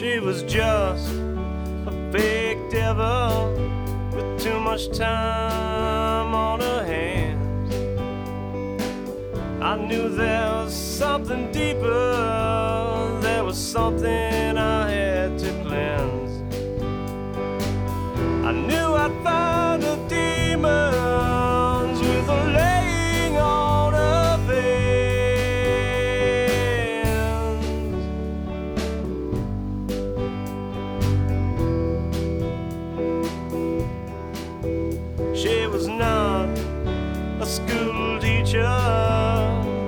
She was just a big devil with too much time on her hands. I knew there was something deeper, there was something I had not a school teacher,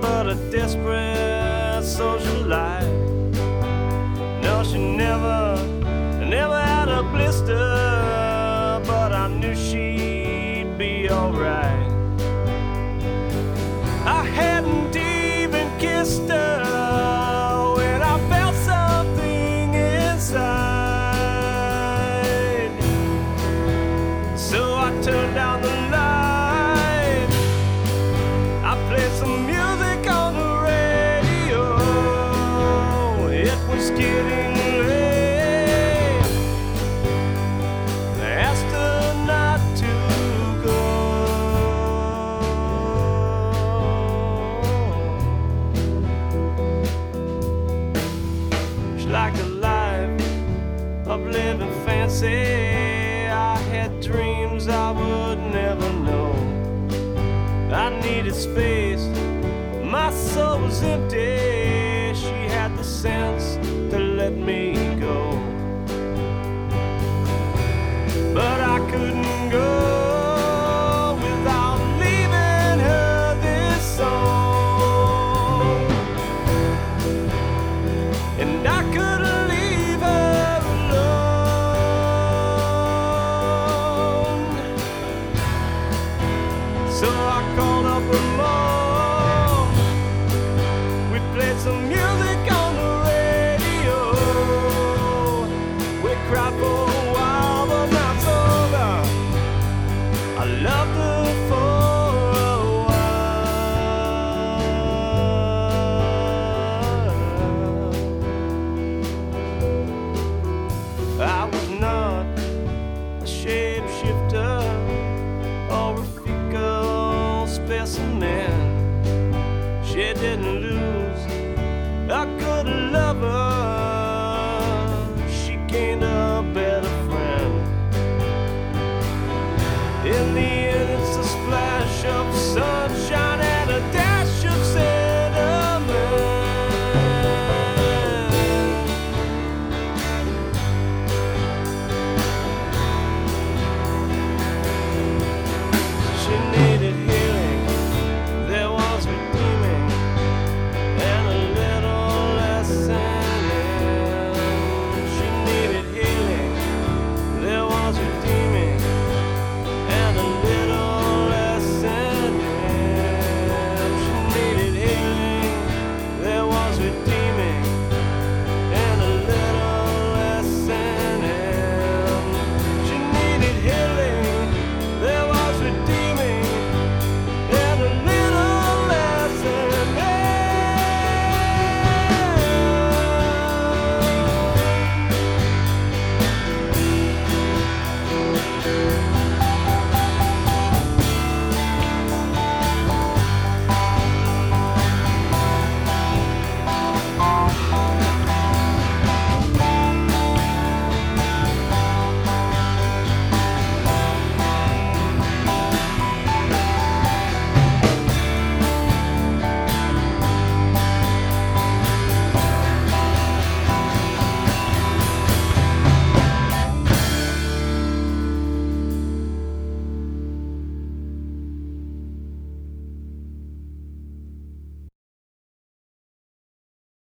but a desperate socialite. No, she never, never had a blister, but I knew she'd be alright. I played some music on the radio. It was getting late. I asked her not to go. She liked a life of living fancy. I had dreams I would Space, my soul was empty. She had the sense to let me go. But I couldn't